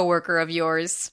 coworker of yours.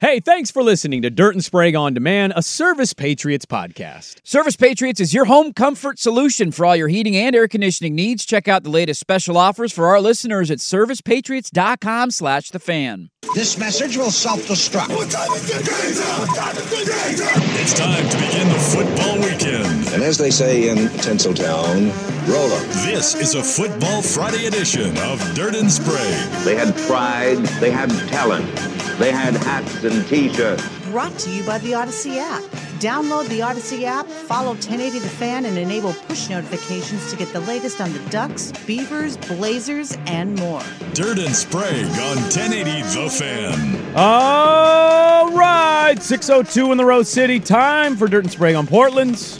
Hey, thanks for listening to Dirt and Sprague on Demand, a Service Patriots podcast. Service Patriots is your home comfort solution for all your heating and air conditioning needs. Check out the latest special offers for our listeners at servicepatriots.com slash the fan. This message will self-destruct. What time is the game What time is the game It's time to begin the football weekend. And as they say in Tinseltown, roll up. This is a Football Friday edition of Dirt and Sprague. They had pride, they had talent. They had hats and t-shirts. Brought to you by the Odyssey app. Download the Odyssey app, follow 1080 The Fan, and enable push notifications to get the latest on the Ducks, Beavers, Blazers, and more. Dirt and Sprague on 1080 The Fan. All right, 602 in the Rose City. Time for Dirt and Sprague on Portland's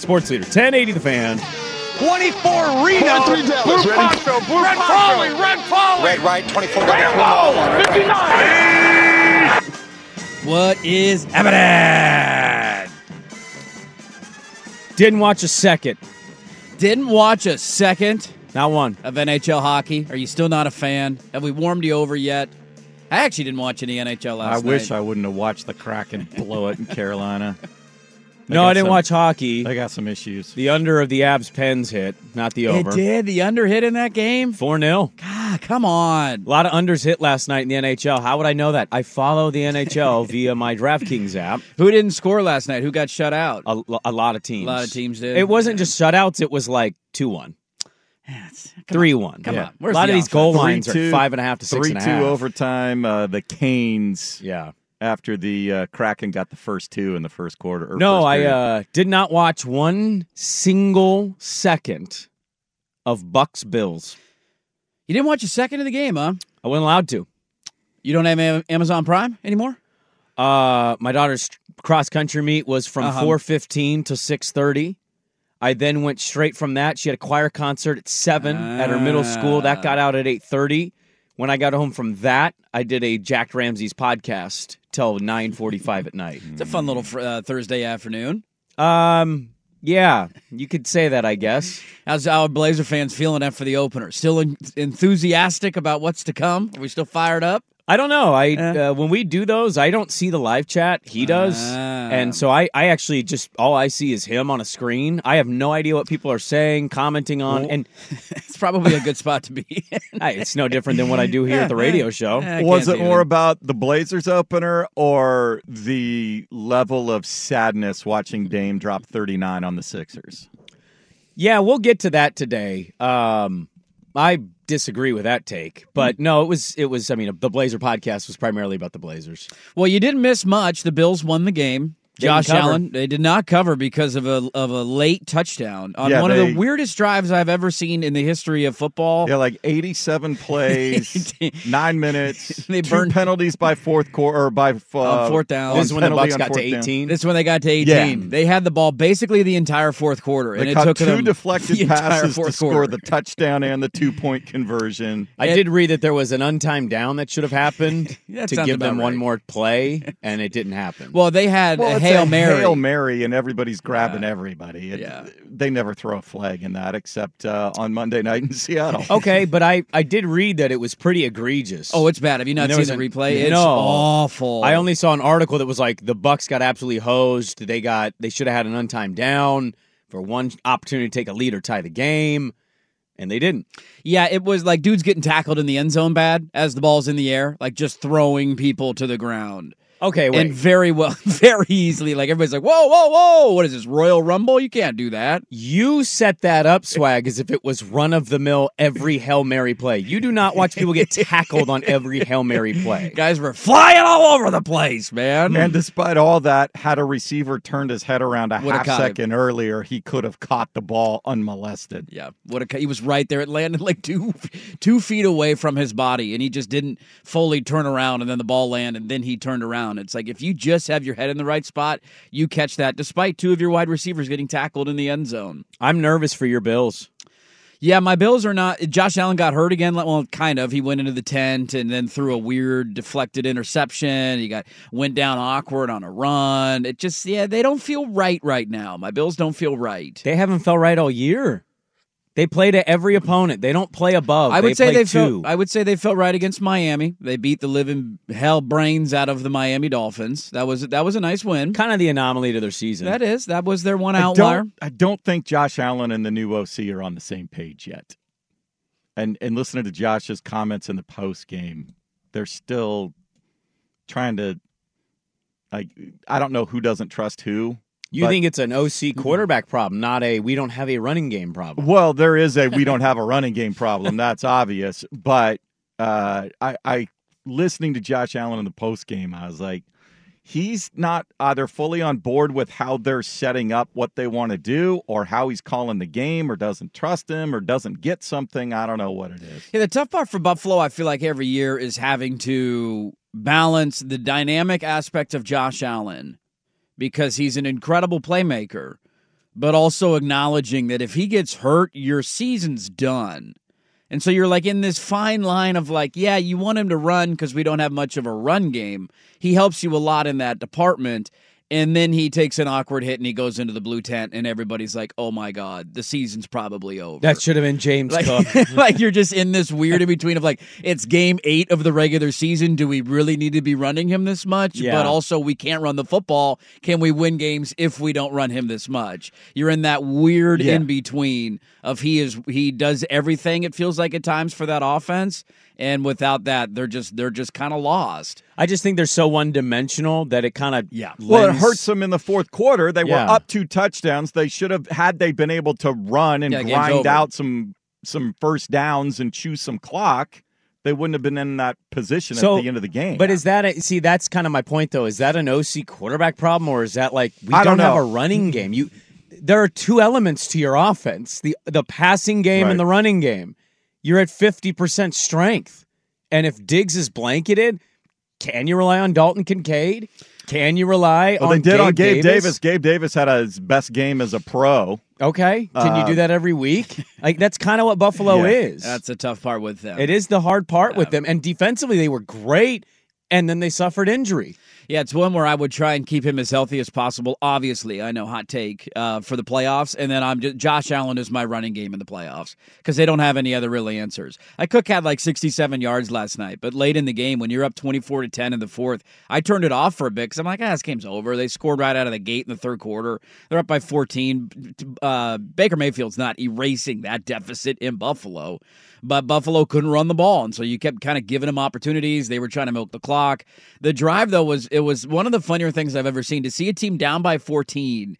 sports leader, 1080 The Fan. 24 Reno. Three Dallas. Blue Ready? Poncho, Blue Red Polly, Red Polly. Red right, 24 Rambo, 59. What is happening? Didn't watch a second. Didn't watch a second Not one. of NHL hockey. Are you still not a fan? Have we warmed you over yet? I actually didn't watch any NHL last I night. wish I wouldn't have watched the Kraken blow it in Carolina. They No, got I didn't some- watch hockey. I got some issues. The under of the Abs Pens hit, not the It over. did. The under hit in that game. 4 0. Ah, come on. A lot of unders hit last night in the NHL. How would I know that? I follow the NHL via my DraftKings app. Who didn't score last night? Who got shut out? A, a lot of teams. A lot of teams did. It wasn't just shutouts, it was like 2 1, Yeah, it's- come 3 1. Come Yeah. on. Where's a lot the of these offense? goal lines are 3-2, five and a half to six Three two half. overtime. Uh, the Canes Yeah. After the uh, Kraken got the first two in the first quarter. or No, first I uh, did not watch one single second of Bucks Bills. You didn't watch a second of the game, huh? I wasn't allowed to. You don't have Amazon Prime anymore? Uh, my daughter's cross country meet was from Uh-huh. 4:15 to 6:30. I then went straight from that. She had a choir concert at 7 at her middle school. That got out at 8:30. When I got home from that, I did a Jack Ramsey's podcast till 9:45 at night. It's a fun little fr- uh, Thursday afternoon. Um, yeah, you could say that, I guess. How's our Blazer fans feeling after the opener? Still en- enthusiastic about what's to come? Are we still fired up? I don't know. I uh, when we do those, I don't see the live chat. He does, Ah. and so I, I actually just all I see is him on a screen. I have no idea what people are saying, commenting on, and It's probably a good spot to be. hey, it's no different than what I do here at the radio show. Eh, I Was it more anything. about the Blazers opener or the level of sadness watching Dame drop 39 on the Sixers? Yeah, we'll get to that today. Um, I disagree with that take, but hmm. no, it was it was. I mean, the Blazer podcast was primarily about the Blazers. Well, you didn't miss much. The Bills won the game. Didn't Josh. Allen, they did not cover because of a of a late touchdown on Yeah, one of the weirdest drives I've ever seen in the history of football. Yeah, like 87 plays, nine minutes, They two burned- penalties by fourth quarter or by uh, on fourth down. This is when the penalty Bucks got to fourth down. 18. This is when they got to 18. Yeah. They had the ball basically the entire fourth quarter, and it took two them deflected the passes to fourth score quarter. the touchdown and the two point conversion. I It- did read that there was an untimed down that should have happened to give them about one more play, and it didn't happen. Well, they had Well, a it's hail a mary. Hail Mary, and everybody's grabbing Yeah. everybody. It- Yeah. They never throw a flag in that except uh, on Monday night in Seattle. okay, but I, I did read that it was pretty egregious. Oh, it's bad. Have you not seen the replay? It's no. awful. I only saw an article that was like the Bucks got absolutely hosed. They got they should have had an untimed down for one opportunity to take a lead or tie the game, and they didn't. Yeah, it was like dudes getting tackled in the end zone bad as the ball's in the air, like just throwing people to the ground. Okay, wait. And very well, very easily. Like everybody's like, whoa, whoa, whoa. What is this, Royal Rumble? You can't do that. you set that up, swag, as if it was run of the mill every hail mary play. You do not watch people get tackled on every hail mary play. Guys were flying all over the place, man. And despite all that, had a receiver turned his head around a Would've half caught second earlier, he could have caught the ball unmolested. Yeah, what a, he was right there. It landed like two two feet away from his body, and he just didn't fully turn around, and then the ball landed, and then he turned around. It's like if you just have your head in the right spot, you catch that, despite two of your wide receivers getting tackled in the end zone. I'm nervous for your Bills. Yeah, my Bills are not. Josh Allen got hurt again. Well, kind of. He went into the tent and then threw a weird deflected interception. He got went down awkward on a run. It just yeah, they don't feel right right now. My Bills don't feel right. They haven't felt right all year. They play to every opponent. They don't play above. I would say they two. felt. I would say they felt right against Miami. They beat the living hell brains out of the Miami Dolphins. That was that was a nice win. kind of the anomaly to their season. That is that was their one I outlier. don't, I don't think Josh Allen and the new OC are on the same page yet. And and listening to Josh's comments in the post game, they're still trying to like I don't know who doesn't trust who. You but- think it's an OC quarterback problem, not a we don't have a running game problem. Well, there is a we don't have a running game problem. That's obvious. But uh, I, I listening to Josh Allen in the post game, I was like, he's not either fully on board with how they're setting up what they want to do, or how he's calling the game, or doesn't trust him, or doesn't get something. I don't know what it is. Yeah, the tough part for Buffalo, I feel like every year is having to balance the dynamic aspect of Josh Allen because he's an incredible playmaker, but also acknowledging that if he gets hurt, your season's done. And so you're like in this fine line of like, yeah, you want him to run because we don't have much of a run game. He helps you a lot in that department. And then he takes an awkward hit and he goes into the blue tent, and everybody's like, oh my God, the season's probably over. That should have been James Like, Cook. like you're just in this weird in between of like it's game eight of the regular season. Do we really need to be running him this much? Yeah. But also we can't run the football. Can we win games if we don't run him this much? You're in that weird Yeah. in between of he is he does everything. It feels like at times for that offense, and without that, they're just they're just kind of lost. I just think they're so one dimensional that it kind of Yeah. Well, it hurts them in the fourth quarter. They Yeah. were up two touchdowns. They should have had they been able to run and Yeah, grind out some some first downs and chew some clock. They wouldn't have been in that position So, at the end of the game. But is that a, see? That's kind of my point, though. Is that an OC quarterback problem, or is that like we I don't have a running game? You, there are two elements to your offense: the the passing game Right. and the running game. You're at fifty percent strength, and if Diggs is blanketed, can you rely on Dalton Kincaid? Can you rely well, on they did Gabe on Gabe Davis? Davis. Gabe Davis had his best game as a pro. Okay, can you Uh, do that every week? Like that's kind of what Buffalo Yeah, is. That's the tough part with them. it is the hard part with them, and defensively they were great, and then they suffered injury. Yeah, it's one where I would try and keep him as healthy as possible. Obviously, I know hot take uh, for the playoffs, and then I'm just, Josh Allen is my running game in the playoffs because they don't have any other really answers. I Cook had like 67 yards last night, but late in the game when you're up 24 to 10 in the fourth, I turned it off for a bit because I'm like, ah, this game's over. They scored right out of the gate in the third quarter. They're up by 14. Uh, Baker Mayfield's not erasing that deficit in Buffalo but Buffalo couldn't run the ball, and so you kept kind of giving them opportunities. They were trying to milk the clock. The drive though was it was one of the funnier things I've ever seen to see a team down by 14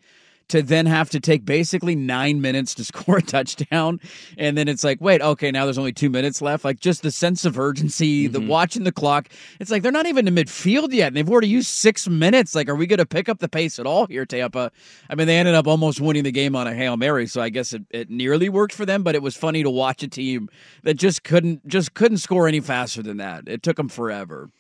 to then have to take basically nine minutes to score a touchdown. And then it's like, wait, okay, now there's only two minutes left. Like just the sense of urgency, the mm-hmm. watching the clock. It's like they're not even in midfield yet. And they've already used six minutes. Like, are we going to pick up the pace at all here, Tampa? I mean, they ended up almost winning the game on a Hail Mary. So I guess it, it nearly worked for them, but it was funny to watch a team that just couldn't just couldn't score any faster than that. It took them forever.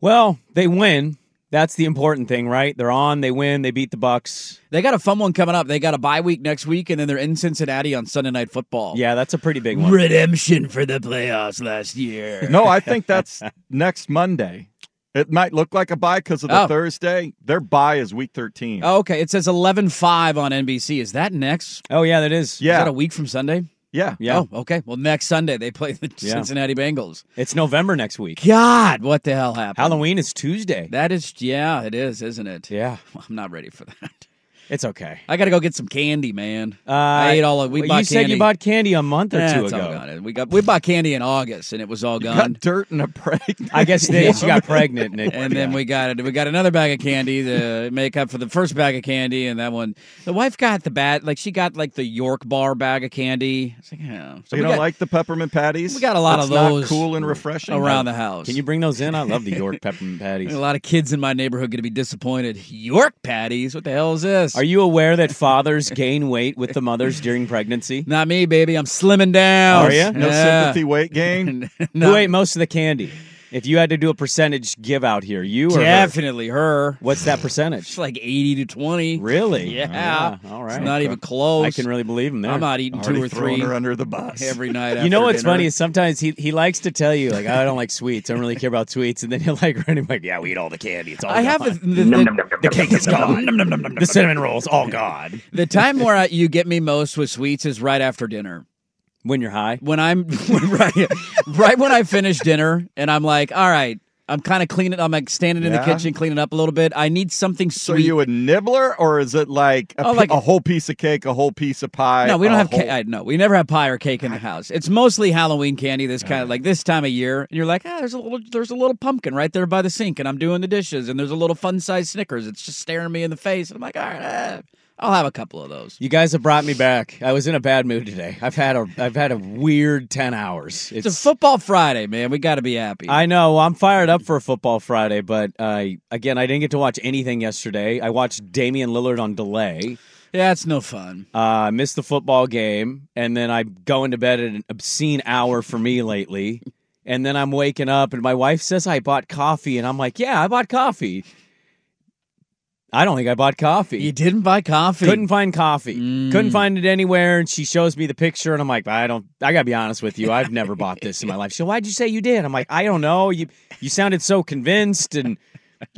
Well, they win. That's the important thing, right? They're on, they win, they beat the Bucks. They got a fun one coming up. They got a bye week next week, and then they're in Cincinnati on Sunday Night Football. Yeah, that's a pretty big one. Redemption for the playoffs last year. No, I think that's next Monday. It might look like a bye because of the Oh. Thursday. Their bye is week 13. Oh, okay, it says 11-5 on NBC. Is that next? Oh yeah, that is. Yeah. Is that a week from Sunday? Yeah. Yeah. Oh, okay. Well, next Sunday they play the Yeah. Cincinnati Bengals. It's November next week. God, what the hell happened? Halloween is Tuesday. That is, yeah, it is, isn't it? Yeah. I'm not ready for that. It's okay. I got to go get some candy, man. Uh, I ate all of. We well, bought you said you bought candy a month or two ago. We got we bought candy in August, and it was all gone. Got dirt and a pregnant. I guess they, she got pregnant, Nick. And then we got it. We got another bag of candy to make up for the first bag of candy, and that one. The wife got the bad, like she got like the York Bar bag of candy. It's like, yeah. So you don't got, like the peppermint patties? we got a lot That's of those Not cool and refreshing. around the house. Can you bring those in? I love the York peppermint patties. A lot of kids in my neighborhood going to be disappointed. York patties? What the hell is this? Are you aware that fathers gain weight with the mothers during pregnancy? Not me, baby. I'm slimming down. Are ya? No Yeah. sympathy weight gain. No. Who ate most of the candy? If you had to do a percentage give out here, you or her? Definitely her. What's that percentage? It's like 80 to 20. Really? Yeah. all right. It's not even close. I can really believe him there. I'm not eating two Already or throwing three her under the bus. every night. You know after what's dinner. funny is sometimes he, he likes to tell you like oh, I don't like sweets. I don't really care about sweets, and then he'll like run him like yeah we eat all the candy. It's all I have gone. the, the, the, the cake is gone. the cinnamon rolls all gone. the time where I, you get me most with sweets is right after dinner. When you're high, When I'm right, right when I finish dinner and I'm like, all right, I'm kind of cleaning. I'm like standing in the Yeah. kitchen cleaning up a little bit. I need something So sweet. you a nibbler, or is it like a, Oh, pi- like- a whole piece of cake, a whole piece of pie? no, we don't a have whole- cake. I, no, we never have pie or cake in the house. It's mostly Halloween candy. This kind of like this time of year, and you're like, ah, there's a little, there's a little pumpkin right there by the sink, and I'm doing the dishes, and there's a little fun sized Snickers. It's just staring me in the face, and I'm like, all right, eh, I'll have a couple of those. you guys have brought me back. I was in a bad mood today. I've had a I've had a weird ten hours. It's a football Friday, man. We got to be happy. I know. I'm fired up for a football Friday, but uh, again, I didn't get to watch anything yesterday. I watched Damian Lillard on delay. yeah, it's no fun. Uh, I missed the football game, and then I'm going to bed at an obscene hour for me lately. And then I'm waking up, and my wife says I bought coffee, and I'm like, "Yeah, I bought coffee." I don't think I bought coffee. You didn't buy coffee. Couldn't find coffee. Mm. Couldn't find it anywhere. And she shows me the picture, and I'm like, I don't. I gotta be honest with you. I've never bought this in my life. So why'd you say you did? I'm like, I don't know. You you sounded so convinced, and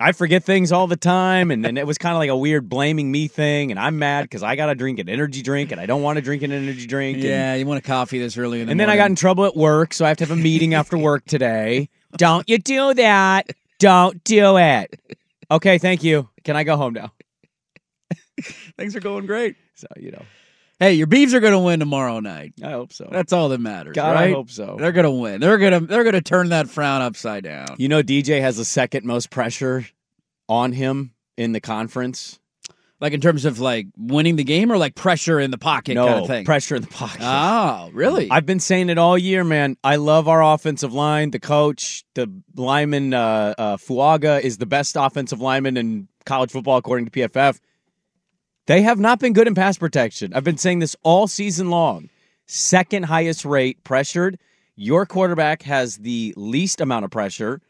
I forget things all the time. And then it was kind of like a weird blaming me thing. And I'm mad because I gotta drink an energy drink, and I don't want to drink an energy drink. and- Yeah, you want a coffee this early in the and then I got in trouble at work, so I have to have a meeting after work today. Don't you do that. Don't do it. Okay, thank you. Can I go home now? Things are going great. So, you know, Hey, your Beavs are going to win tomorrow night. I hope so. That's all that matters. God, right? I hope so. They're going to win. They're going to they're going to turn that frown upside down. You know, DJ has the second most pressure on him in the conference. Like in terms of like winning the game or like pressure in the pocket no kind of thing. pressure in the pocket. Oh, really? I've been saying it all year, man. I love our offensive line. The coach, the lineman, uh, uh, Fuaga is the best offensive lineman in college football, according to PFF. They have not been good in pass protection. I've been saying this all season long. Second highest rate pressured. Your quarterback has the least amount of pressure,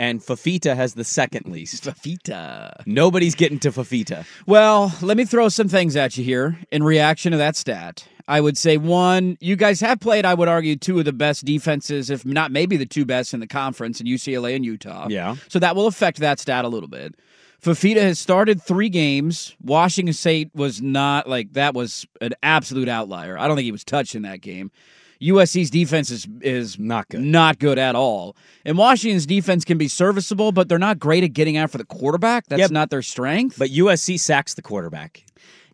and Fifita has the second least. Fifita. Nobody's getting to Fifita. Well, let me throw some things at you here in reaction to that stat. I would say one, you guys have played, I would argue, two of the best defenses, if not maybe the two best in the conference in UCLA and Utah. Yeah. So that will affect that stat a little bit. Fifita has started three games. Washington State was not like that was an absolute outlier. I don't think he was touched in that game. USC's defense is is Not good. not good at all. And Washington's defense can be serviceable, but they're not great at getting after the quarterback. That's Yep. not their strength. But USC sacks the quarterback.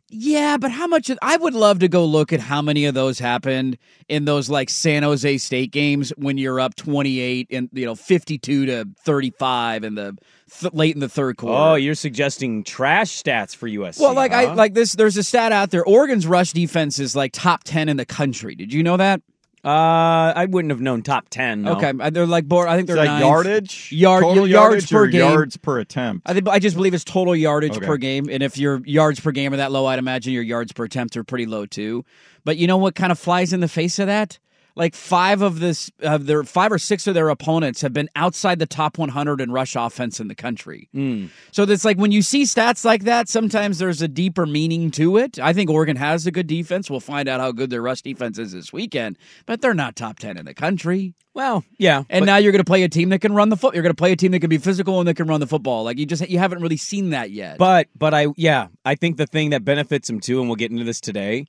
Yeah, but how much? I would love to go look at how many of those happened in those like San Jose State games when you're up 28 and you know 52 to 35 in the th- late in the third oh, quarter. Oh, you're suggesting trash stats for USC? Well, like I like this. There's a stat out there. Oregon's rush defense is like top 10 in the country. Did you know that? Uh, I wouldn't have known top ten. no. Okay, uh, they're like board. I think they're that ninth. yardage? Yard Total yards yardage per or game. yards per attempt? I think I just believe it's total yardage Okay. per game, and if your yards per game are that low, I'd imagine your yards per attempt are pretty low too. But you know what kind of flies in the face of that? Like five of this, of their five or six of their opponents have been outside the top 100 in rush offense in the country. Mm. So it's like when you see stats like that, sometimes there's a deeper meaning to it. I think Oregon has a good defense. We'll find out how good their rush defense is this weekend, but they're not top 10 in the country. Well, yeah, And but- now you're going to play a team that can run the foot. You're going to play a team that can be physical and that can run the football. Like you just you haven't really seen that yet. But but I yeah, I think the thing that benefits them too, and we'll get into this today.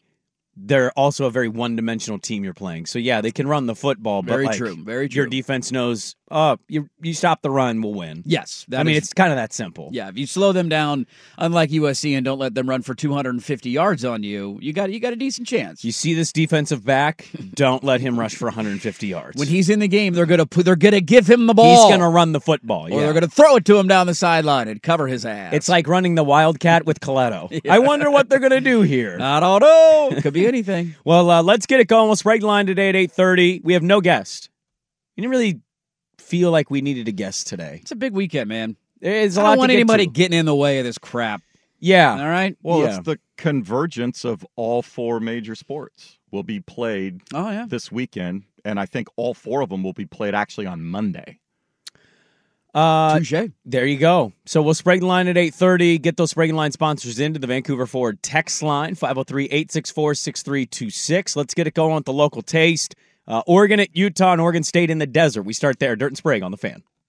They're also a very one-dimensional team you're playing. So yeah, they can run the football. But Very like, true, very true. Your defense knows. Oh, you you stop the run, we'll win. yes, I mean is- it's kind of that simple. yeah. If you slow them down, unlike USC, and don't let them run for 250 yards on you, you got you got a decent chance. You see this defensive back? Don't let him rush for 150 yards. when he's in the game, they're gonna put, they're gonna give him the ball. he's going to run the football. or yeah. they're gonna throw it to him down the sideline and cover his ass. It's like running the Wildcat with Colletto. I wonder what they're going to do here. I don't know. Could be anything. Well, uh, let's get it going. We'll spread line today at 8.30. We have no guest. You didn't really feel like we needed a guest today. It's a big weekend, man. There's a I lot don't want to get anybody to. getting in the way of this crap. Yeah. All right. Well, Yeah. it's the convergence of all four major sports will be played Oh yeah. this weekend, and I think all four of them will be played actually on Monday. Uh, Touche. there you go. So we'll spread line at 8.30. Get those spread line sponsors into the Vancouver Ford text line, 503-864-6326. Let's get it going with the local taste. Uh, Oregon at Utah and Oregon State in the desert. We start there. Dirt and Sprague on the fan.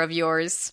of yours.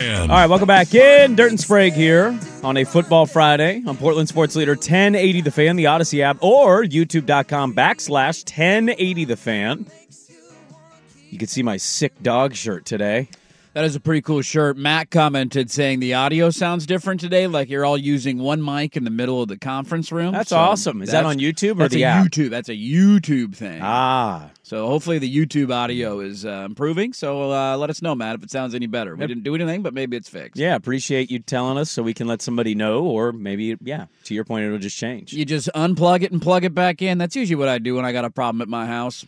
All right, welcome back in. Dirt and Sprague here on a Football Friday on Portland Sports Leader 1080 The Fan, the Odyssey app, or youtube.com backslash 1080 The Fan. You can see my sick dog shirt today. That is a pretty cool shirt. Matt commented saying the audio sounds different today, like you're all using one mic in the middle of the conference room. That's So awesome. Is that on YouTube or that's the a app? YouTube. That's a YouTube thing. Ah. So hopefully the YouTube audio is uh, improving. So uh, let us know, Matt, if it sounds any better. We didn't do anything, but maybe it's fixed. Yeah, appreciate you telling us so we can let somebody know, or maybe, yeah, to your point, it'll just change. You just unplug it and plug it back in. That's usually what I do when I got a problem at my house.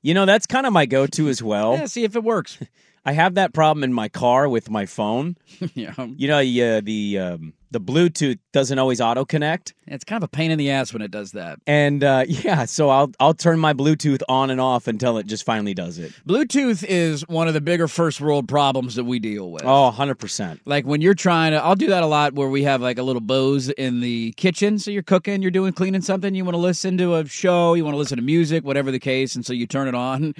You know, that's kind of my go to as well. Yeah, see if it works. I have that problem in my car with my phone. yeah. You know, yeah, the um, the Bluetooth doesn't always auto connect. It's kind of a pain in the ass when it does that. And uh, yeah, so I'll I'll turn my Bluetooth on and off until it just finally does it. Bluetooth is one of the bigger first world problems that we deal with. Oh, 100%. Like when you're trying to, I'll do that a lot where we have like a little Bose in the kitchen. So you're cooking, you're doing cleaning something, you want to listen to a show, you want to listen to music, whatever the case. And so you turn it on.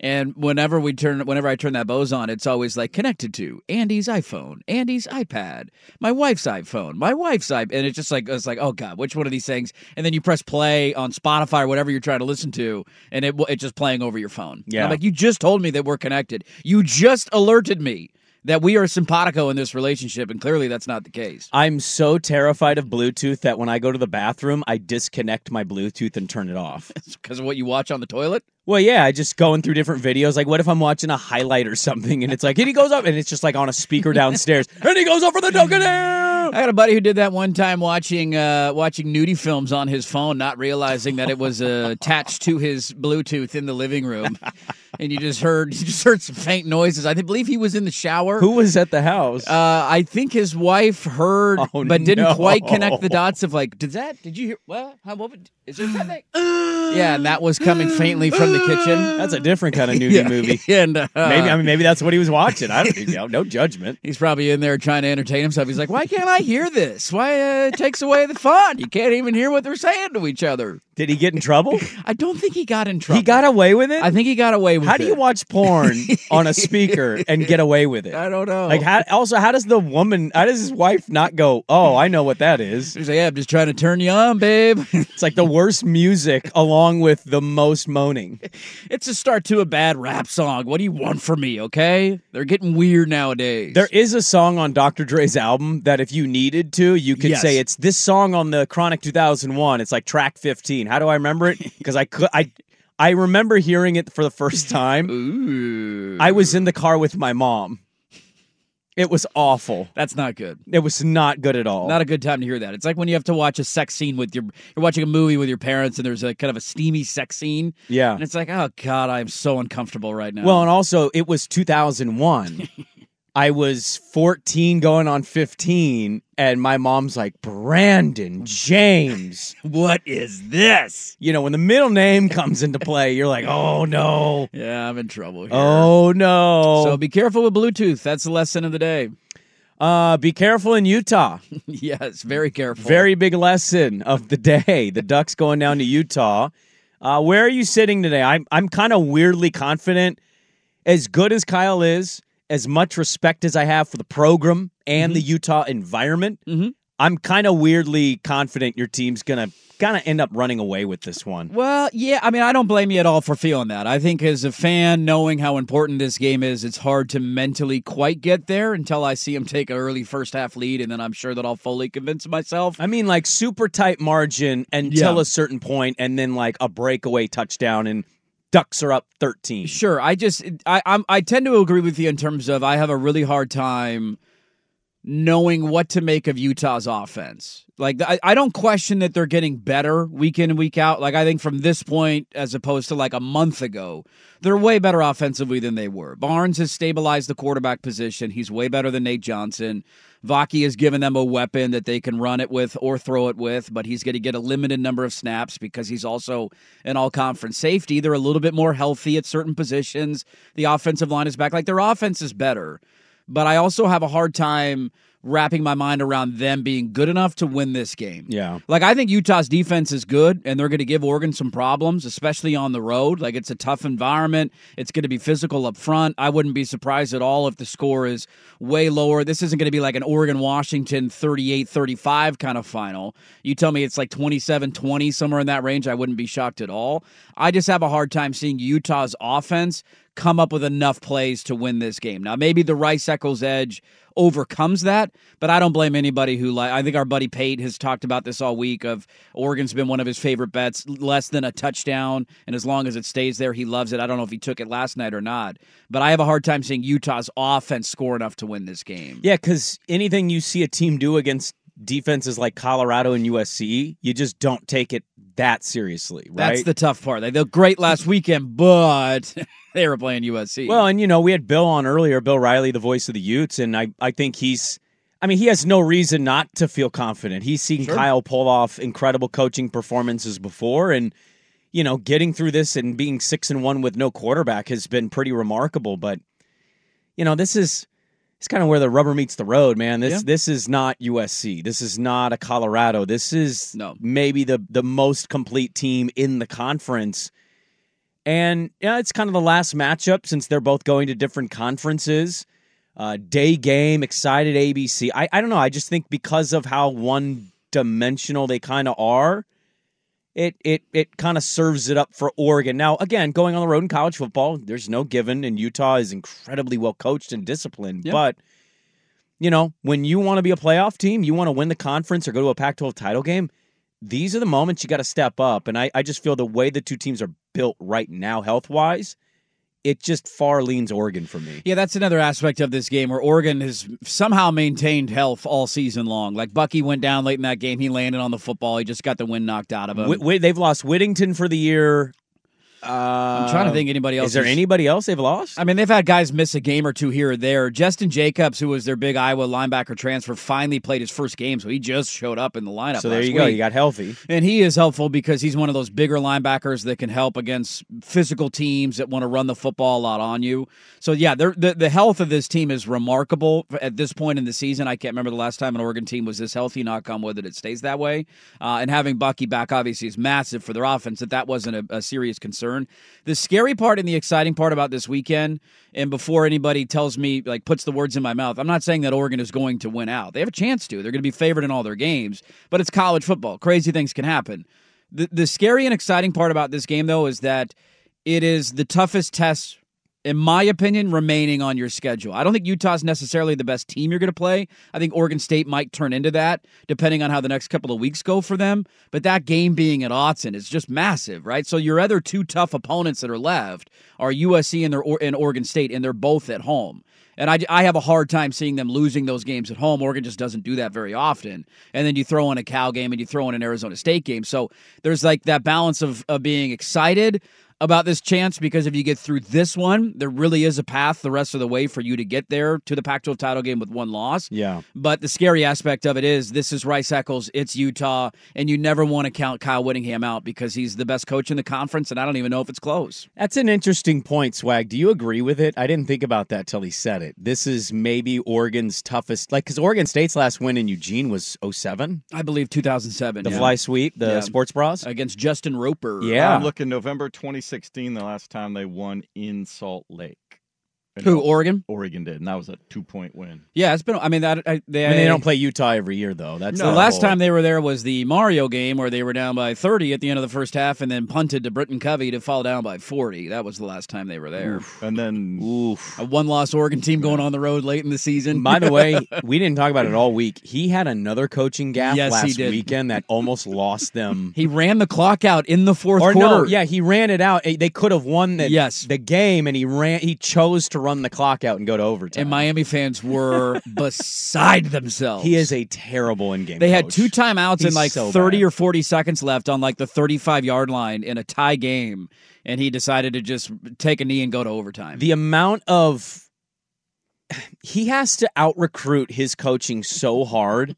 And whenever we turn, whenever I turn that Bose on, it's always like connected to Andy's iPhone, Andy's iPad, my wife's iPhone, my wife's iPad, and it's just like it's like oh god, which one of these things? And then you press play on Spotify or whatever you're trying to listen to, and it it's just playing over your phone. And Yeah. I'm like you just told me that we're connected. You just alerted me that we are simpatico in this relationship, and clearly that's not the case. I'm so terrified of Bluetooth that when I go to the bathroom, I disconnect my Bluetooth and turn it off. because of what you watch on the toilet. Well, yeah, I just going through different videos. Like, what if I'm watching a highlight or something, and it's like, and he goes up, and it's just like on a speaker downstairs, and he goes over the Dunkin' I got a buddy who did that one time watching uh, watching nudie films on his phone, not realizing that it was uh, attached to his Bluetooth in the living room, and you just heard you just heard some faint noises. I believe he was in the shower. Who was at the house? Uh, I think his wife heard, Oh, but didn't no. quite connect the dots of like, did that? Did you hear? Well, how, what would, is there something? yeah, and that was coming faintly from the kitchen. That's a different kind of nudie Yeah. movie. and uh, Maybe I mean maybe that's what he was watching. I don't you know, no judgment. He's probably in there trying to entertain himself. He's like, "Why can't I hear this? Why uh, it takes away the fun? You can't even hear what they're saying to each other." Did he get in trouble? I don't think he got in trouble. He got away with it. I think he got away with How it. do you watch porn on a speaker and get away with it? I don't know. Like how also how does the woman how does his wife not go, "Oh, I know what that is." He's like, "Yeah, I'm just trying to turn you on, babe." It's like the worst music along with the most moaning. it's a start to a bad rap song. What do you want from me? Okay, they're getting weird nowadays. There is a song on Dr. Dre's album that if you needed to, you could Yes. say it's this song on the Chronic 2001. It's like track 15. How do I remember it? Because I could I I remember hearing it for the first time. Ooh. I was in the car with my mom. It was awful. That's not good. It was not good at all. Not a good time to hear that. It's like when you have to watch a sex scene with your you're watching a movie with your parents and there's a kind of a steamy sex scene. Yeah. And it's like, oh God, I'm so uncomfortable right now. Well, and also it was 2001. I was 14 going on 15 and my mom's like, "Brandon James, what is this? You know, when the middle name comes into play, you're like, "Oh no." Yeah, I'm in trouble here. Oh no. So be careful with Bluetooth. That's the lesson of the day. Uh, be careful in Utah. yes, very careful. Very big lesson of the day. The Ducks going down to Utah. Uh, where are you sitting today? I'm I'm kind of weirdly confident. As good as Kyle is, as much respect as I have for the program and the mm-hmm. Utah environment, mm-hmm. I'm kind of weirdly confident your team's gonna kind of end up running away with this one. Well, yeah, I mean, I don't blame you at all for feeling that. I think as a fan, knowing how important this game is, it's hard to mentally quite get there until I see him take an early first half lead, and then I'm sure that I'll fully convince myself. I mean, like super tight margin until Yeah. a certain point, and then like a breakaway touchdown, and Ducks are up 13. Sure, I just I I'm, I tend to agree with you in terms of I have a really hard time knowing what to make of Utah's offense. Like I, I don't question that they're getting better week in and week out. Like I think from this point, as opposed to like a month ago, they're way better offensively than they were. Barnes has stabilized the quarterback position. He's way better than Nate Johnson. Vaki has given them a weapon that they can run it with or throw it with, but he's going to get a limited number of snaps because he's also an all conference safety. They're a little bit more healthy at certain positions. The offensive line is back. Like their offense is better, but I also have a hard time wrapping my mind around them being good enough to win this game. Yeah. Like I think Utah's defense is good and they're going to give Oregon some problems, especially on the road. Like it's a tough environment. It's going to be physical up front. I wouldn't be surprised at all if the score is way lower. This isn't going to be like an Oregon Washington 38-35 kind of final. You tell me it's like 27-20 somewhere in that range, I wouldn't be shocked at all. I just have a hard time seeing Utah's offense come up with enough plays to win this game. Now, maybe the Rice Eccles edge overcomes that, but I don't blame anybody who like. I think our buddy Pate has talked about this all week. Of Oregon's been one of his favorite bets, less than a touchdown, and as long as it stays there, he loves it. I don't know if he took it last night or not, but I have a hard time seeing Utah's offense score enough to win this game. Yeah, because anything you see a team do against defenses like Colorado and USC, you just don't take it that seriously, right? That's the tough part. They looked great last weekend, but they were playing USC. Well, and you know, we had Bill on earlier, Bill Riley, the voice of the Utes, and I, I think he's I mean, he has no reason not to feel confident. He's seen Sure. Kyle pull off incredible coaching performances before and you know, getting through this and being 6 and 1 with no quarterback has been pretty remarkable, but you know, this is it's kind of where the rubber meets the road, man. This Yeah. this is not USC. This is not a Colorado. This is No. maybe the the most complete team in the conference. And yeah, it's kind of the last matchup since they're both going to different conferences. Uh, day game, excited ABC. I, I don't know. I just think because of how one dimensional they kind of are, it it it kind of serves it up for Oregon. Now, again, going on the road in college football, there's no given, and Utah is incredibly well coached and disciplined. Yeah. But you know, when you want to be a playoff team, you want to win the conference or go to a Pac-12 title game. These are the moments you got to step up, and I, I just feel the way the two teams are built right now, health wise, it just far leans Oregon for me. Yeah, that's another aspect of this game where Oregon has somehow maintained health all season long. Like Bucky went down late in that game, he landed on the football, he just got the wind knocked out of him. Wh- they've lost Whittington for the year. Uh, I'm trying to think anybody else. Is there anybody else they've lost? I mean, they've had guys miss a game or two here or there. Justin Jacobs, who was their big Iowa linebacker transfer, finally played his first game, so he just showed up in the lineup. So there you go. week. You got healthy. And he is helpful because he's one of those bigger linebackers that can help against physical teams that want to run the football a lot on you. So yeah, the the health of this team is remarkable at this point in the season. I can't remember the last time an Oregon team was this healthy. Knock on wood that it stays that way. Uh, and having Bucky back obviously is massive for their offense. That that wasn't a, a serious concern. The scary part and the exciting part about this weekend, and before anybody tells me like puts the words in my mouth, I'm not saying that Oregon is going to win out. They have a chance to. They're going to be favored in all their games, but it's college football. Crazy things can happen. The the scary and exciting part about this game though is that it is the toughest test in my opinion, remaining on your schedule. I don't think Utah's necessarily the best team you're going to play. I think Oregon State might turn into that, depending on how the next couple of weeks go for them. But that game being at Autzen is just massive, right? So your other two tough opponents that are left are USC and, their, and Oregon State, and they're both at home. And I, I have a hard time seeing them losing those games at home. Oregon just doesn't do that very often. And then you throw in a Cal game and you throw in an Arizona State game. So there's like that balance of, of being excited about this chance because if you get through this one, there really is a path the rest of the way for you to get there to the Pac 12 title game with one loss. Yeah. But the scary aspect of it is this is Rice Eccles, it's Utah, and you never want to count Kyle Whittingham out because he's the best coach in the conference, and I don't even know if it's close. That's an interesting point, Swag. Do you agree with it? I didn't think about that till he said it. This is maybe Oregon's toughest, like, because Oregon State's last win in Eugene was 07, I believe 2007. the yeah. fly sweep, the Yeah. sports bras. against Justin Roper. Yeah. I'm looking November 2016, the last time they won in Salt Lake. And Who, Oregon? Oregon did, and that was a two point win. Yeah, it's been. I mean, that I, they, I mean, they don't play Utah every year, though. That's the last time they were there was the Mario game where they were down by 30 at the end of the first half and then punted to Britain Covey to fall down by 40. That was the last time they were there. And then Oof. A one loss Oregon team going on the road late in the season. By the way, we didn't talk about it all week. He had another coaching gaffe Yes, he last did. weekend that almost lost them. he ran the clock out in the fourth or quarter. no, yeah, he ran it out. They could have won the Yes. the game, and he ran. He chose to run the clock out and go to overtime. And Miami fans were beside themselves. he is a terrible in game. They had two timeouts and He's like so 30 bad. or 40 seconds left on like the 35 yard line in a tie game. And he decided to just take a knee and go to overtime. the amount of he has to out recruit his coaching so hard.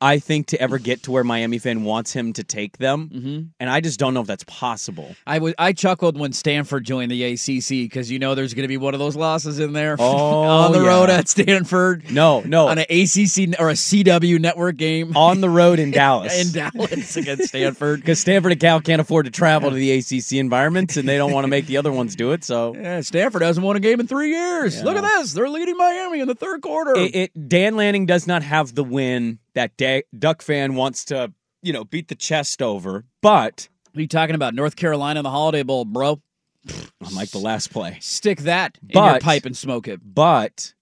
I think to ever get to where Miami fan wants him to take them, Mm-hmm. and I just don't know if that's possible. I was I chuckled when Stanford joined the ACC because you know there's going to be one of those losses in there Oh, on the yeah. road at Stanford No, no, on an ACC or a CW network game on the road in Dallas. in Dallas against Stanford. because Stanford and Cal can't afford to travel to the ACC environments, and they don't want to make the other ones do it. So Yeah, Stanford hasn't won a game in three years. Look at this; they're leading Miami in the third quarter. it, it, Dan Lanning does not have the win that Da- Duck fan wants to, you know, beat the chest over. But What are you talking about? North Carolina in the Holiday Bowl, bro. I'm like the last play, Stick that in your pipe and smoke it. but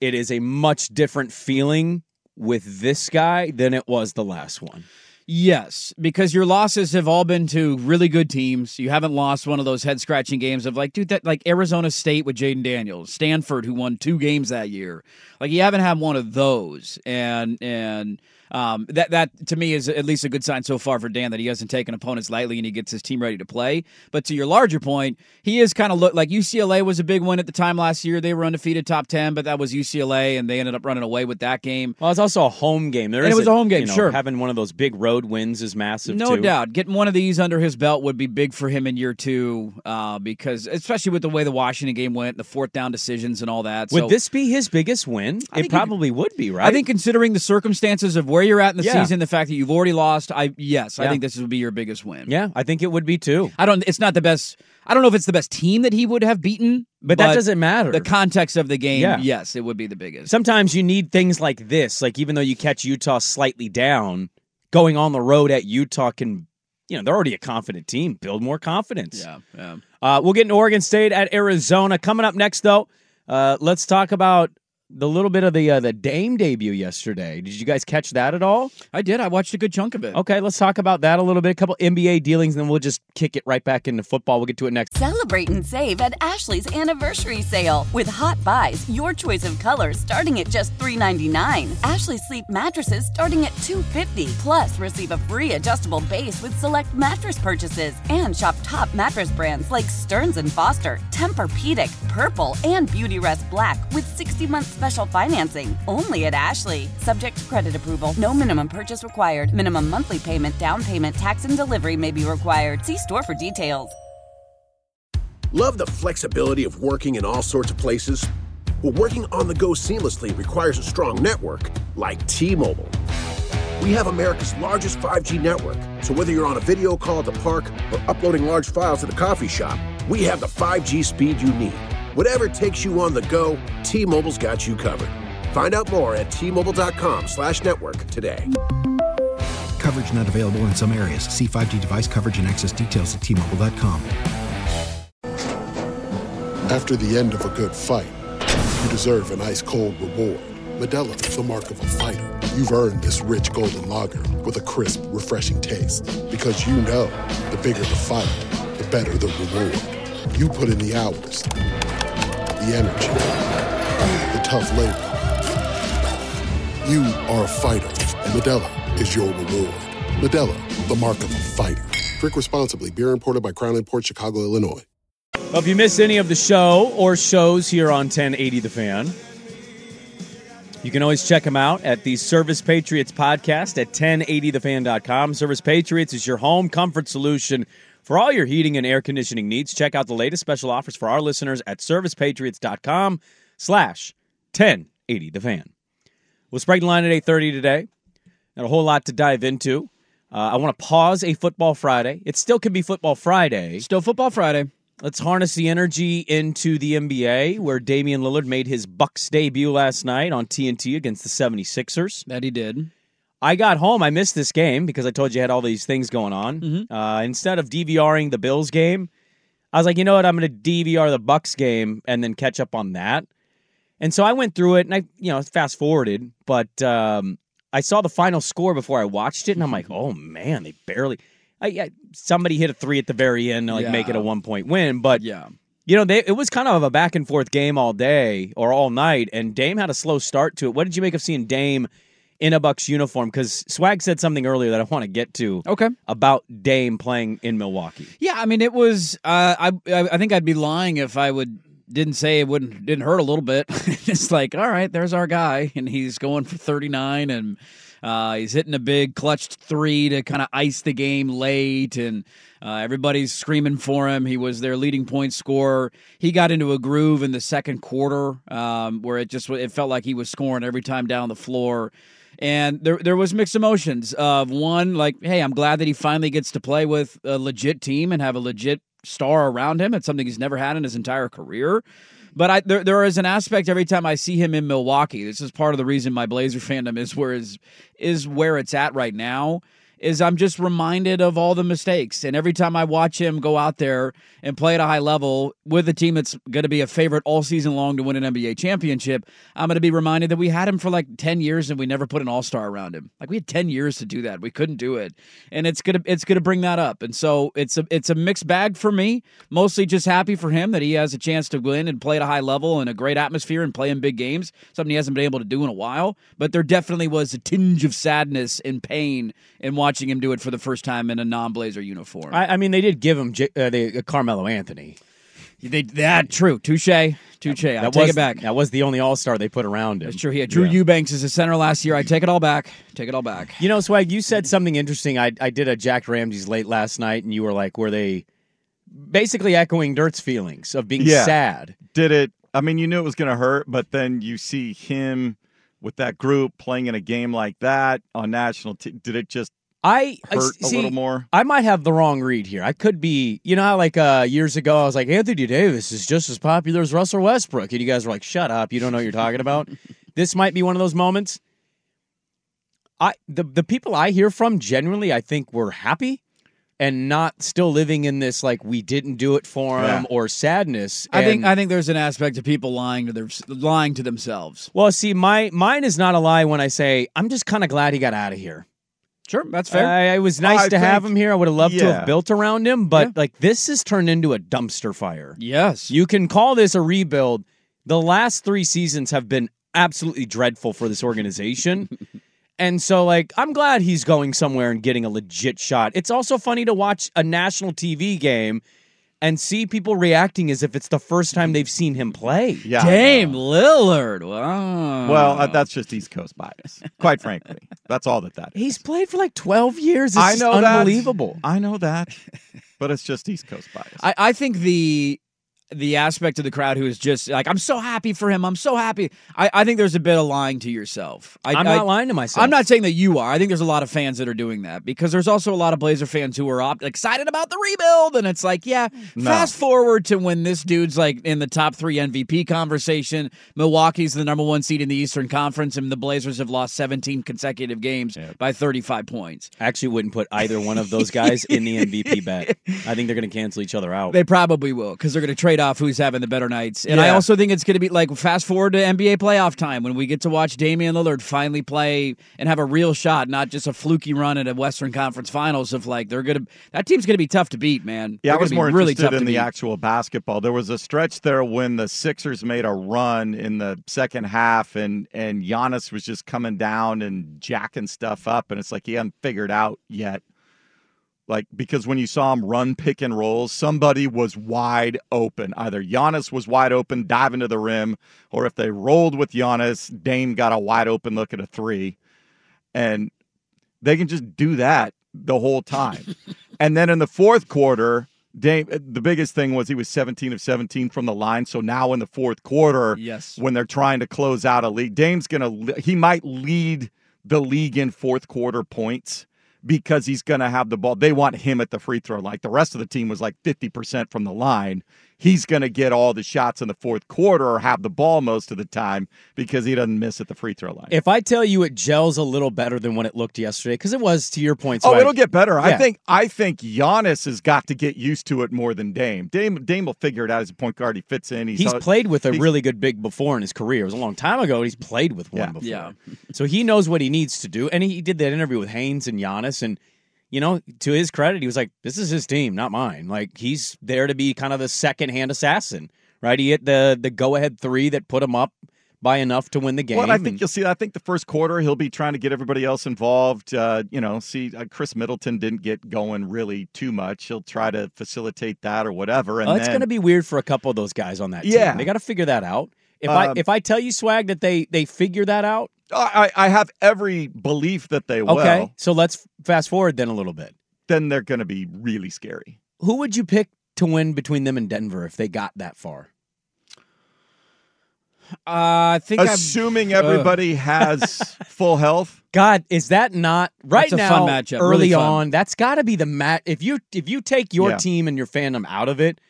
it is a much different feeling with this guy than it was the last one. Yes, because your losses have all been to really good teams. You haven't lost one of those head scratching games of like, dude, that like Arizona State with Jayden Daniels, Stanford who won two games that year. Like you haven't had one of those, and and Um, that that to me is at least a good sign so far for Dan that he hasn't taken opponents lightly and he gets his team ready to play. But to your larger point, he is kind of look like UCLA was a big win at the time last year. They were undefeated top ten, but that was UCLA and they ended up running away with that game. Well, it's also a home game. There And is it was a home game, you know, sure. Having one of those big road wins is massive. No too. doubt. Getting one of these under his belt would be big for him in year two, uh, because especially with the way the Washington game went, the fourth down decisions and all that. Would So this be his biggest win? I It probably would be, right? I think considering the circumstances of where you're at in the Yeah. season, the fact that you've already lost, I yes, I think this would be your biggest win. Yeah, I think it would be too. I don't. It's not the best. I don't know if it's the best team that he would have beaten, But that doesn't matter. The context of the game, Yeah. yes, it would be the biggest. Sometimes you need things like this. Like even though you catch Utah slightly down, going on the road at Utah can, you know, they're already a confident team. Build more confidence. Yeah, yeah. Uh, we'll get into Oregon State at Arizona coming up next. Though, uh, let's talk about the little bit of the uh, the Dame debut yesterday. Did you guys catch that at all? I did. I watched a good chunk of it. Okay, let's talk about that a little bit. A couple NBA dealings, and then we'll just kick it right back into football. We'll get to it next. Celebrate and save at Ashley's anniversary sale with hot buys, your choice of colors starting at just $3.99. Ashley Sleep mattresses starting at $2.50. Plus, receive a free adjustable base with select mattress purchases and shop top mattress brands like Stearns and Foster, Tempur-Pedic, Purple, and Beauty Rest Black with 60 month special financing. Only at Ashley. Subject to credit approval. No minimum purchase required. Minimum monthly payment, down payment, tax, and delivery may be required. See store for details. Love the flexibility of working in all sorts of places? Well, working on the go seamlessly requires a strong network like T Mobile. We have America's largest 5G network, so whether you're on a video call at the park or uploading large files at the coffee shop, we have the 5G speed you need. Whatever takes you on the go, T Mobile's got you covered. Find out more at T-Mobile.com slash network today. Coverage not available in some areas. See 5G device coverage and access details at tmobile.com. After the end of a good fight, you deserve an ice cold reward. Modelo is the mark of a fighter. You've earned this rich golden lager with a crisp, refreshing taste. Because you know the bigger the fight, the better the reward. You put in the hours, the energy, the tough labor. You are a fighter, and Modelo is your reward. Modelo, the mark of a fighter. Drink responsibly. Beer imported by Crown Port Chicago, Illinois. Well, if you missed any of the show or shows here on 1080 The Fan, you can always check them out at the Service Patriots podcast at 1080thefan.com. Service Patriots is your home comfort solution for all your heating and air conditioning needs. Check out the latest special offers for our listeners at servicepatriots.com slash 1080 The Fan. We'll Sprague line at 8.30 today. Got a whole lot to dive into. Uh, I want to pause a Football Friday. It still can be Football Friday. Still Football Friday. Let's harness the energy into the NBA, where Damian Lillard made his Bucks debut last night on TNT against the 76ers. That he did. I got home. I missed this game because I told you I had all these things going on. Mm-hmm. Uh, instead of DVRing the Bills game, I was like, you know what? I'm going to DVR the Bucks game and then catch up on that. And so I went through it and I, you know, fast forwarded, but um, I saw the final score before I watched it, and I'm like, oh man, they barely. I, I somebody hit a three at the very end to like make it a one point win, but Yeah. you know, they, it was kind of a back and forth game all day or all night, and Dame had a slow start to it. What did you make of seeing Dame in a Bucks uniform? Because Swag said something earlier that I want to get to. Okay. About Dame playing in Milwaukee. Yeah, I mean, it was. Uh, I I think I'd be lying if I would didn't say it wouldn't didn't hurt a little bit. it's like, all right, there's our guy, and he's going for 39, and uh, he's hitting a big clutch three to kind of ice the game late, and uh, everybody's screaming for him. He was their leading point scorer. He got into a groove in the second quarter um, where it just it felt like he was scoring every time down the floor. And there, there was mixed emotions of one, like, hey, I'm glad that he finally gets to play with a legit team and have a legit star around him. It's something he's never had in his entire career. But I, there, there is an aspect every time I see him in Milwaukee. This is part of the reason my Blazer fandom is where is is where it's at right now. Is I'm just reminded of all the mistakes. And every time I watch him go out there and play at a high level with a team that's going to be a favorite all season long to win an NBA championship, I'm going to be reminded that we had him for like 10 years and we never put an all-star around him. Like we had 10 years to do that. We couldn't do it. And it's going to it's going to bring that up. And so it's a it's a mixed bag for me. Mostly just happy for him that he has a chance to win and play at a high level and a great atmosphere and play in big games, something he hasn't been able to do in a while. But there definitely was a tinge of sadness and pain in watching him do it for the first time in a non-Blazer uniform. I, I mean, they did give him J- uh, the, uh, Carmelo Anthony. They that true. Touche. Touche. I That take was, it back. That was the only All Star they put around him. That's true. He had Drew Eubanks as a center last year. I take it all back. Take it all back. You know, Swag, you said something interesting. I I did a Jack Ramsey's late last night, and you were like, were they basically echoing Dirt's feelings of being Yeah. sad? Did it? I mean, you knew it was going to hurt, but then you see him with that group playing in a game like that on national. T- did it just I I- hurt a little more? I might have the wrong read here. I could be, you know, like uh, years ago, I was like, Anthony Davis is just as popular as Russell Westbrook. And you guys were like, shut up. You don't know what you're talking about. this might be one of those moments. I the, the people I hear from genuinely, I think, were happy and not still living in this like we didn't do it for him Yeah. or sadness. I think I think there's an aspect of people lying to their lying to themselves. well, see, my mine is not a lie when I say I'm just kind of glad he got out of here. Sure, that's fair. Uh, it was nice I to have him here. I would have loved to have built around him, but like this has turned into a dumpster fire. Yes. You can call this a rebuild. The last three seasons have been absolutely dreadful for this organization. and so, like, I'm glad he's going somewhere and getting a legit shot. It's also funny to watch a national TV game and see people reacting as if it's the first time they've seen him play. Yeah. Dame Lillard. Wow. Well, uh, that's just East Coast bias, quite frankly. That's all that that is. He's played for like 12 years. It's I just know that. unbelievable. I know that, but it's just East Coast bias. I, I think the the aspect of the crowd who is just like, I'm so happy for him. I'm so happy. I, I think there's a bit of lying to yourself. I, I'm I- not lying to myself. I'm not saying that you are. I think there's a lot of fans that are doing that because there's also a lot of Blazer fans who are op- excited about the rebuild, and it's like, yeah. No. Fast forward to when this dude's like in the top three MVP conversation. Milwaukee's the number one seed in the Eastern Conference, and the Blazers have lost 17 consecutive games by 35 points. I actually wouldn't put either one of those guys in the MVP bet. I think they're going to cancel each other out. They probably will because they're going to trade off who's having the better nights. And I also think it's going to be like fast forward to NBA playoff time when we get to watch Damian Lillard finally play and have a real shot, not just a fluky run at a Western Conference Finals. Of like they're going to that team's going to be tough to beat, man. Yeah, They're I was more really interested in to the beat. actual basketball. There was a stretch there when the Sixers made a run in the second half, and and Giannis was just coming down and jacking stuff up, and it's like he hadn't figured out yet. Like because when you saw him run pick and rolls, somebody was wide open. Either Giannis was wide open, diving to the rim, or if they rolled with Giannis, Dame got a wide open look at a three, and they can just do that the whole time. and then in the fourth quarter, Dame, eh, the biggest thing was he was 17 of 17 from the line. So now in the fourth quarter, Yes. when they're trying to close out a lead, Dame's going to, he might lead the league in fourth quarter points because he's going to have the ball. They want him at the free throw line. The rest of the team was like 50% from the line. He's going to get all the shots in the fourth quarter or have the ball most of the time because he doesn't miss at the free throw line. If I tell you it gels a little better than when it looked yesterday, because it was to your point. Oh, Swag, it'll get better. I think. I think Giannis has got to get used to it more than Dame. Dame, Dame will figure it out as a point guard. He fits in. He's, He's al- played with a he's- really good big before in his career. It was a long time ago. He's played with one Yeah. before. Yeah. So he knows what he needs to do. And he did that interview with Haynes and Giannis. And, you know, to his credit, he was like, this is his team, not mine. Like, he's there to be kind of the second hand assassin, right? He hit the, the go ahead three that put him up by enough to win the game. Well, I think And- you'll see. I think the first quarter he'll be trying to get everybody else involved. Uh, you know, see, uh, Khris Middleton didn't get going really too much. He'll try to facilitate that or whatever. And Oh, it's going to be weird for a couple of those guys on that team. Yeah. They got to figure that out. If I Um, if I tell you swag that they they figure that out, I, I have every belief that they will. okay. So let's fast forward then a little bit. Then they're going to be really scary. Who would you pick to win between them and Denver if they got that far? Uh, I think I'm- Assuming Ugh. everybody has full health. God, is that not right That's a now? fun matchup, Early really fun. on, that's got to be the mat. If you if you take your Yeah. team and your fandom out of it,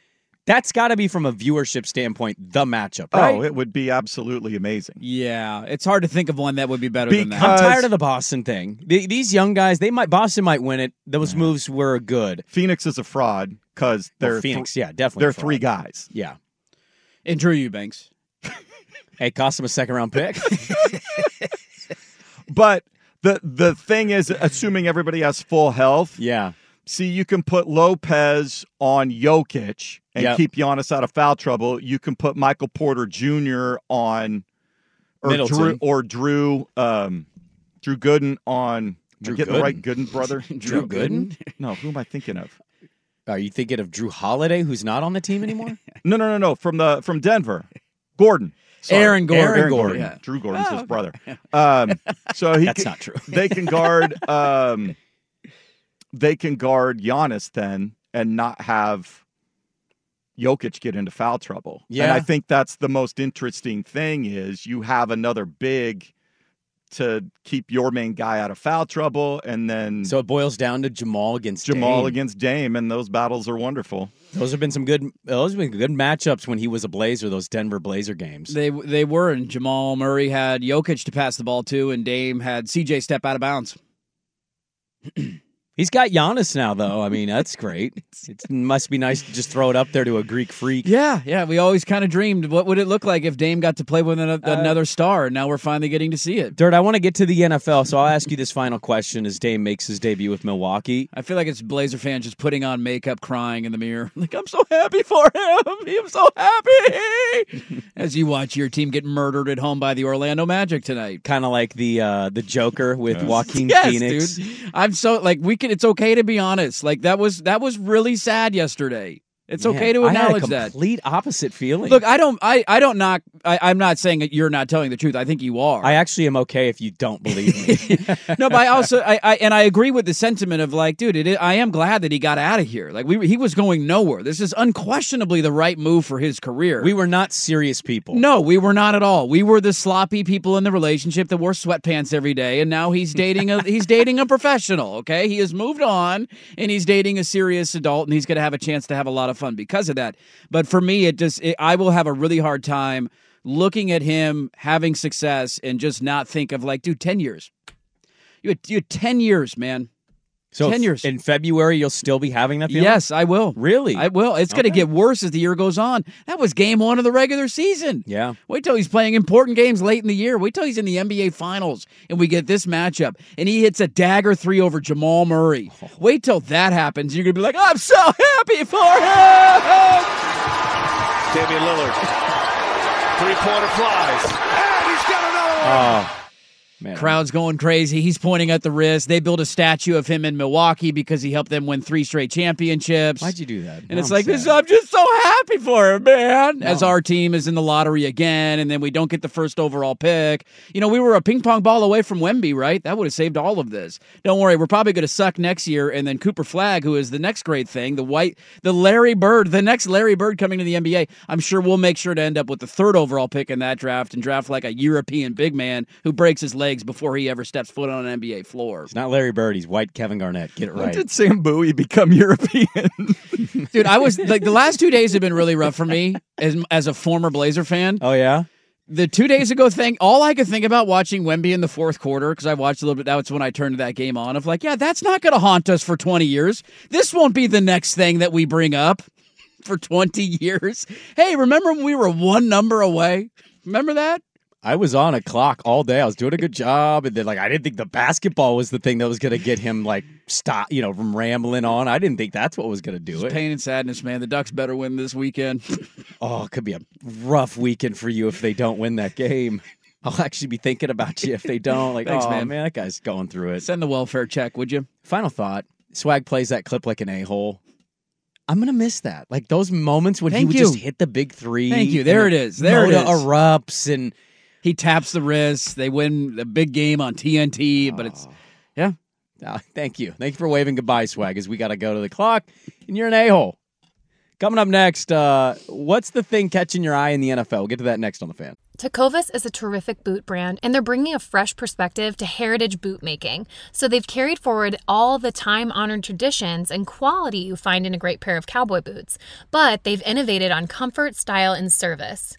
That's got to be from a viewership standpoint the matchup, oh, right? Oh, it would be absolutely amazing. Yeah, it's hard to think of one that would be better than that. I'm tired of the Boston thing. The- These young guys, they might Boston might win it. Those moves were good. Phoenix is a fraud because they're Phoenix, th- yeah, definitely They're fraud. three guys. Yeah. And Drew Eubanks. Hey, cost him a second round pick. But the the thing is, assuming everybody has full health, yeah. See, you can put Lopez on Jokic and Yep. keep Giannis out of foul trouble. You can put Michael Porter Jr. on or Middleton. Drew or Drew um, Drew Gooden on. Am Drew getting the right Gooden? Gooden brother? Drew Gooden? No, who am I thinking of? Are you thinking of Jrue Holiday, who's not on the team anymore? No, no, no, no. From the from Denver, Gordon. Sorry. Aaron Gordon. Aaron Aaron Gordon. Gordon, yeah. Drew Gordon's Oh, his brother. Um, so he That's can- not true. They can guard. Um, they can guard Giannis then and not have Jokic get into foul trouble. Yeah. and I think that's the most interesting thing is you have another big to keep your main guy out of foul trouble, and then So it boils down to Jamal against Jamal Dame. against Dame, and those battles are wonderful. Those have been some good. Those have been good matchups when he was a Blazer. Those Denver Blazer games. They they were, and Jamal Murray had Jokic to pass the ball to, and Dame had CJ step out of bounds. He's got Giannis now, though. I mean, that's great. it must be nice to just throw it up there to a Greek freak. Yeah, yeah. We always kind of dreamed what would it look like if Dame got to play with an, Uh, another star, and now we're finally getting to see it. Dirt, I want to get to the NFL, so I'll ask you this final question as Dame makes his debut with Milwaukee. I feel like it's Blazer fans just putting on makeup, crying in the mirror. Like, I'm so happy for him. I'm so happy. As you watch your team get murdered at home by the Orlando Magic tonight. Kind of like the uh, the Joker with Joaquin yes, Phoenix. dude. I'm so like we can. It's okay to be honest. Like that was that was really sad yesterday. It's Man, okay to I had a acknowledge that. Complete opposite feeling. Look, I don't. I I don't knock. I, I'm not saying that you're not telling the truth. I think you are. I actually am okay if you don't believe me. no, but I also I, I and I agree with the sentiment of like, dude, it, I am glad that he got out of here. Like we he was going nowhere. This is unquestionably the right move for his career. we were not serious people. no, we were not at all. We were the sloppy people in the relationship that wore sweatpants every day, and now he's dating a he's dating a professional. Okay, he has moved on, and he's dating a serious adult, and he's going to have a chance to have a lot of fun because of that. But for me, it just it, I will have a really hard time looking at him having success and just not think of like, dude, ten years. You had, you had ten years, man. So 10 years. in February, you'll still be having that feeling? Yes, I will. Really? I will. It's going to get worse as the year goes on. That was game one of the regular season. Yeah. Wait till he's playing important games late in the year. Wait till he's in the NBA Finals and we get this matchup and he hits a dagger three over Jamal Murray. Oh. Wait till that happens. You're going to be like, I'm so happy for him. Damian Lillard. Three pointer flies. And he's got another one. Oh, man. Crowd's going crazy. He's pointing at the wrist. They built a statue of him in Milwaukee because he helped them win three straight championships. Why'd you do that? And it's I'm like this. I'm just so happy for him, man. As our team is in the lottery again, and then we don't get the first overall pick. You know, we were a ping pong ball away from Wemby, right? That would have saved all of this. Don't worry, we're probably going to suck next year. And then Cooper Flagg, who is the next great thing, the white, the Larry Bird, the next Larry Bird coming to the NBA. I'm sure we'll make sure to end up with the third overall pick in that draft and draft like a European big man who breaks his legs before he ever steps foot on an NBA floor. It's not Larry Bird. He's white Kevin Garnett. Get it When right. did Sam Bowie become European? Dude, I was like the last two days have been really rough for me as as a former Blazer fan. Oh yeah. The two days ago thing, all I could think about watching Wemby in the fourth quarter because I watched a little bit. That's when I turned that game on. Of like, yeah, that's not going to haunt us for twenty years. This won't be the next thing that we bring up for twenty years. Hey, remember when we were one number away? Remember that? I was on a clock all day. I was doing a good job, and then like I didn't think the basketball was the thing that was going to get him like stop, you know, from rambling on. I didn't think that's what was going to do it. Pain and sadness, man. The Ducks better win this weekend. Oh, it could be a rough weekend for you if they don't win that game. I'll actually be thinking about you if they don't. Like, Thanks, oh man. man, that guy's going through it. Send the welfare check, would you? Final thought: Swag plays that clip like an a hole. I'm gonna miss that. Like those moments when he would you. just hit the big three. Thank you. There it is. There it motor erupts and He taps the wrist. They win the big game on TNT, but it's yeah. Ah, thank you. Thank you for waving goodbye, Swag, as we got to go to the clock, and you're an a hole. Coming up next, uh, what's the thing catching your eye in the NFL? We'll get to that next on the fan. Tecovas is a terrific boot brand, and they're bringing a fresh perspective to heritage boot making. So they've carried forward all the time honored traditions and quality you find in a great pair of cowboy boots, but they've innovated on comfort, style, and service.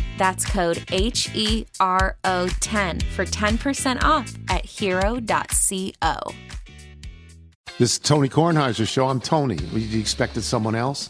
That's code H E R O 10 for 10% off at hero.co. This is Tony Kornheiser's show. I'm Tony. You expected someone else?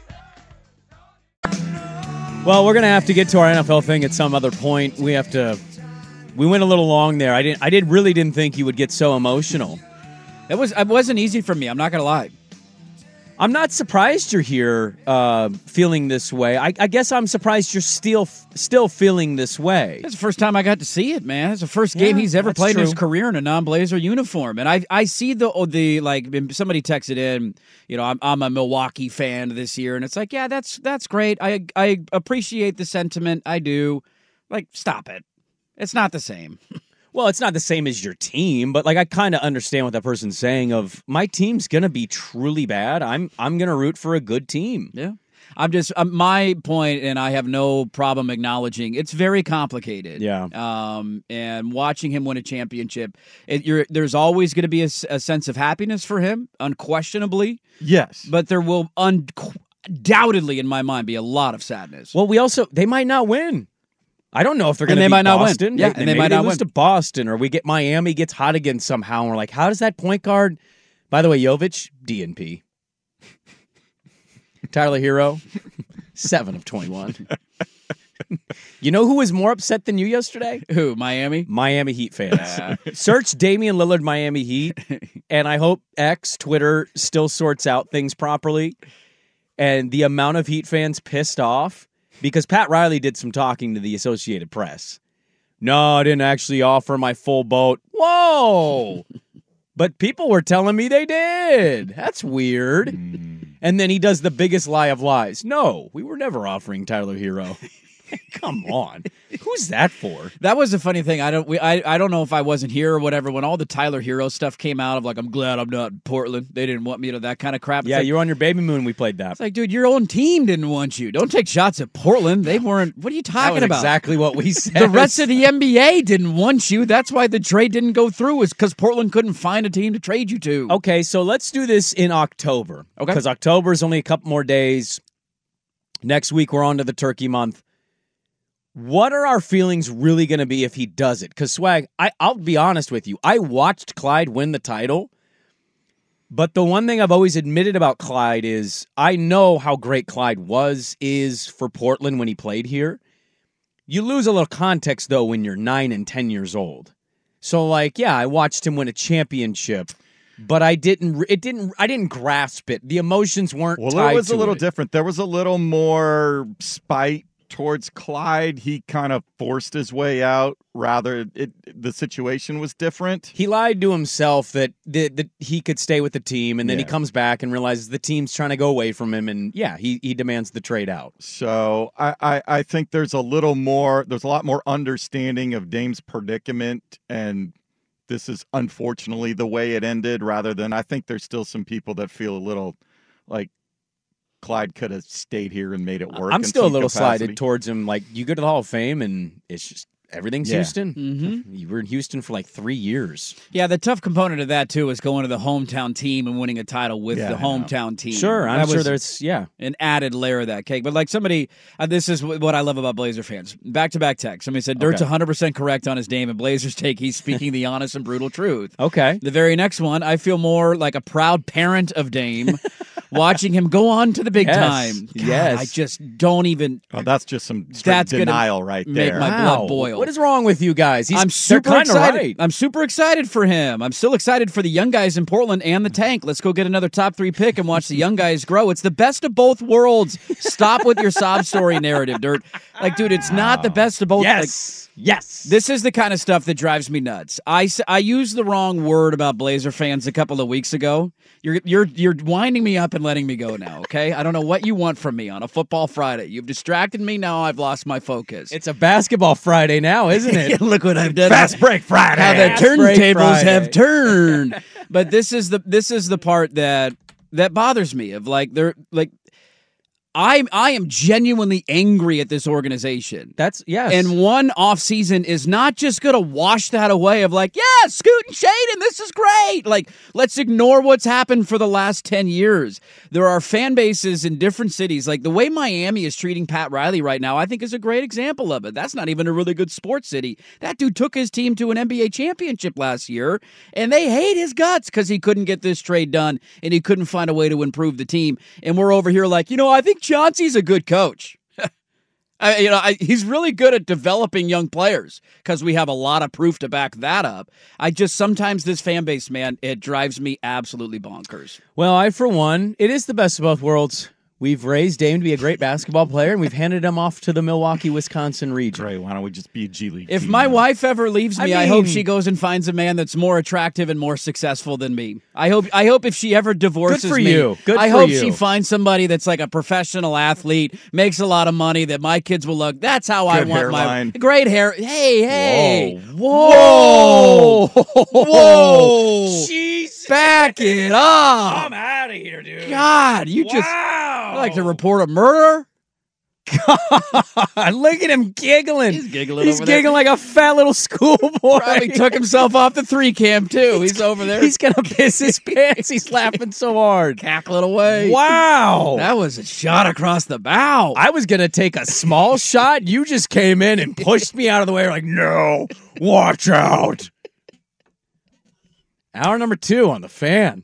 Well, we're gonna have to get to our NFL thing at some other point. We have to. We went a little long there. I didn't. I did really didn't think you would get so emotional. It was. It wasn't easy for me. I'm not gonna lie. I'm not surprised you're here uh, feeling this way. I, I, guess I'm surprised you're still still feeling this way. It's the first time I got to see it, man. It's the first game yeah, he's ever played true. in his career in a non-Blazer uniform, and I I see the oh, the like somebody texted in, you know, I'm I'm a Milwaukee fan this year, and it's like, yeah, that's that's great. I I appreciate the sentiment. I do. Like, stop it. It's not the same. Well, it's not the same as your team, but like I kind of understand what that person's saying. Of my team's gonna be truly bad. I'm I'm gonna root for a good team. Yeah. I'm just um, my point, and I have no problem acknowledging it's very complicated. Yeah. Um, and watching him win a championship, it, there's always going to be a, a, sense of happiness for him, unquestionably. Yes. But there will undoubtedly, in my mind, be a lot of sadness. Well, we also they might not win. I don't know if they're going to. And they might not Boston. win. Yeah, they, and they might not lose win. to Boston, or we get Miami gets hot again somehow, and we're like, how does that point guard? By the way, Jovic DNP. Tyler Herro, seven of twenty-one. you know who was more upset than you yesterday? Who? Miami? Miami Heat fans. Search Damian Lillard Miami Heat, and I hope X Twitter still sorts out things properly. And the amount of Heat fans pissed off because Pat Riley did some talking to the Associated Press. No, I didn't actually offer my full boat. Whoa. but people were telling me they did. That's weird. Mm. And then he does the biggest lie of lies. No, we were never offering Tyler Herro. Come on, who's that for? That was a funny thing. I don't. We, I. I don't know if I wasn't here or whatever when all the Tyler Herro stuff came out of like I'm glad I'm not in Portland. They didn't want me to that kind of crap. It's yeah, like, you were on your baby moon. We played that. It's like, dude, your own team didn't want you. Don't take shots at Portland. They weren't. What are you talking about? Exactly what we said. the rest of the NBA didn't want you. That's why the trade didn't go through. Was because Portland couldn't find a team to trade you to. Okay, so let's do this in October. Okay, because October is only a couple more days. Next week we're on to the turkey month what are our feelings really going to be if he does it? Because Swag, I, I'll be honest with you. I watched Clyde win the title. But the one thing I've always admitted about Clyde is I know how great Clyde was, is for Portland when he played here. You lose a little context though when you're nine and 10 years old. So, like, yeah, I watched him win a championship, but I didn't, it didn't, I didn't grasp it. The emotions weren't Well, it was a little it. different. There was a little more spite towards Clyde. He kind of forced his way out. Rather, it the situation was different. He lied to himself that, that, that he could stay with the team, and then he comes back and realizes the team's trying to go away from him, and yeah, he, he demands the trade out. So I, I, I think there's a little more. There's a lot more understanding of Dame's predicament, and this is unfortunately the way it ended. Rather than I think there's still some people that feel a little like Clyde could have stayed here and made it work. I'm still a little capacity. slided towards him. Like you go to the Hall of Fame, and it's just everything's Yeah. Houston. Mm-hmm. You were in Houston for like three years. Yeah, the tough component of that too is going to the hometown team and winning a title with Yeah, the I know. hometown team. Sure, I'm That sure there's yeah. an added layer of that cake. But like somebody, uh, this is what I love about Blazer fans. Back to back text. Somebody said Dirt's Okay. 100 percent correct on his Dame and Blazers take. He's speaking the honest and brutal truth. Okay. The very next one, I feel more like a proud parent of Dame. Watching him go on to the big Yes, time. God, yes. I just don't even. Oh, that's just some straight That's gonna denial right make there. my Wow. blood boil. What is wrong with you guys? He's, I'm super excited. right. I'm super excited for him. I'm still excited for the young guys in Portland and the tank. Let's go get another top three pick and watch the young guys grow. It's the best of both worlds. Stop with your sob story narrative, Dirt. Like, dude, it's not the best of both. Yes. yes. This is the kind of stuff that drives me nuts. I, I used the wrong word about Blazer fans a couple of weeks ago. You're you're you're winding me up and letting me go now. Okay, I don't know what you want from me on a football Friday. You've distracted me. Now I've lost my focus. It's a basketball Friday now, isn't it? Look what I've done. Fast break Friday. How the Fast break turntables Friday. have turned. but this is the this is the part that that bothers me. Of like they're like. I I am genuinely angry at this organization. That's yes. And one off season is not just going to wash that away of like, yeah, Scoot and Shaedon, this is great. Like, let's ignore what's happened for the last 10 years. There are fan bases in different cities. Like the way Miami is treating Pat Riley right now, I think is a great example of it. That's not even a really good sports city. That dude took his team to an NBA championship last year, and they hate his guts because he couldn't get this trade done and he couldn't find a way to improve the team. And we're over here like, you know, I think Chauncey's a good coach. I, you know, I, he's really good at developing young players because we have a lot of proof to back that up. I just sometimes this fan base, man, it drives me absolutely bonkers. Well, I for one, it is the best of both worlds. We've raised Dame to be a great basketball player, and we've handed him off to the Milwaukee, Wisconsin region. Great. Why don't we just be a G League? If team my now? wife ever leaves me, I I, hope she goes and finds a man that's more attractive and more successful than me. I hope. I hope if she ever divorces Good for me, you. Good I for hope you. she finds somebody that's like a professional athlete, makes a lot of money, that my kids will look. That's how I want hairline. my great hair. Hey, hey, Whoa. whoa, whoa, Jesus. back it up. I'm out of here, dude. God, you just Wow. you like to report a murder? God, Look at him giggling. He's giggling He's over there. giggling like a fat little schoolboy. Probably took himself off the three cam too. He's, over there. He's gonna piss his pants. He's laughing so hard. cackling away. Wow. That was a shot across the bow. I was gonna take a small shot. You just came in and pushed me out of the way. Like, no, watch out. Hour number two on the fan.